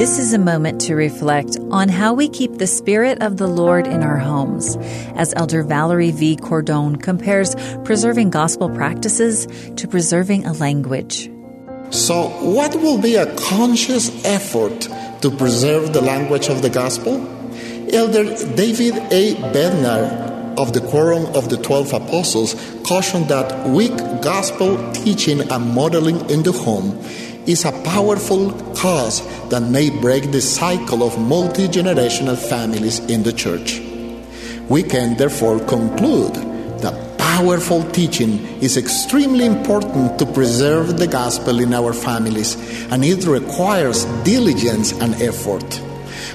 This is a moment to reflect on how we keep the Spirit of the Lord in our homes, as Elder Valeri V. Cordon compares preserving gospel practices to preserving a language. So, what will be a conscious effort to preserve the language of the gospel? Elder David A. Bednar of the Quorum of the Twelve Apostles cautioned that weak gospel teaching and modeling in the home is a powerful cause that may break the cycle of multi generational families in the church. We can therefore conclude that powerful teaching is extremely important to preserve the gospel in our families, and it requires diligence and effort.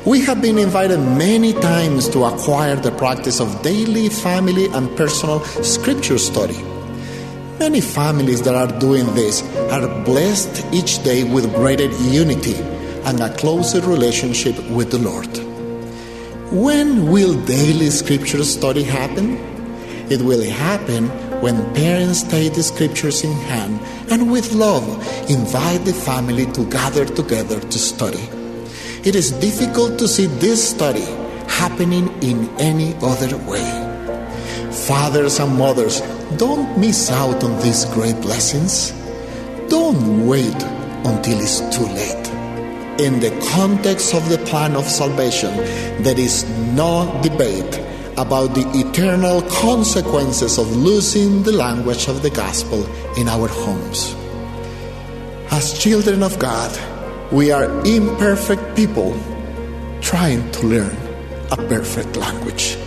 We have been invited many times to acquire the practice of daily family and personal scripture study. Many families that are doing this are blessed each day with greater unity and a closer relationship with the Lord. When will daily scripture study happen? It will happen when parents take the scriptures in hand and with love invite the family to gather together to study. It is difficult to see this study happening in any other way. Fathers and mothers, don't miss out on these great blessings. Don't wait until it's too late. In the context of the plan of salvation, there is no debate about the eternal consequences of losing the language of the gospel in our homes. As children of God, we are imperfect people trying to learn a perfect language.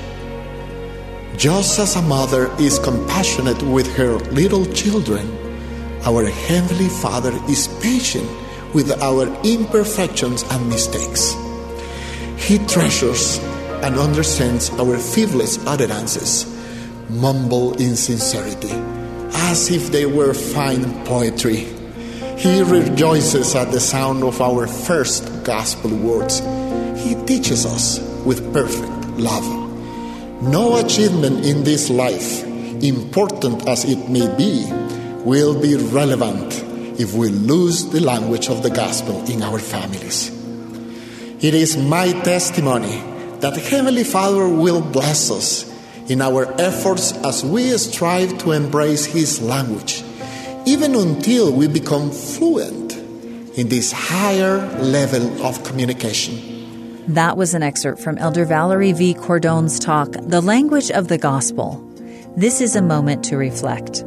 Just as a mother is compassionate with her little children, our Heavenly Father is patient with our imperfections and mistakes. He treasures and understands our feeblest utterances, mumble insincerity, as if they were fine poetry he rejoices at the sound of our first gospel words. He teaches us with perfect love. No achievement in this life, important as it may be, will be relevant if we lose the language of the gospel in our families. It is my testimony that Heavenly Father will bless us in our efforts as we strive to embrace His language even until we become fluent in this higher level of communication. That was an excerpt from Elder Valeri V. Cordon's talk, The Language of the Gospel. This is a moment to reflect.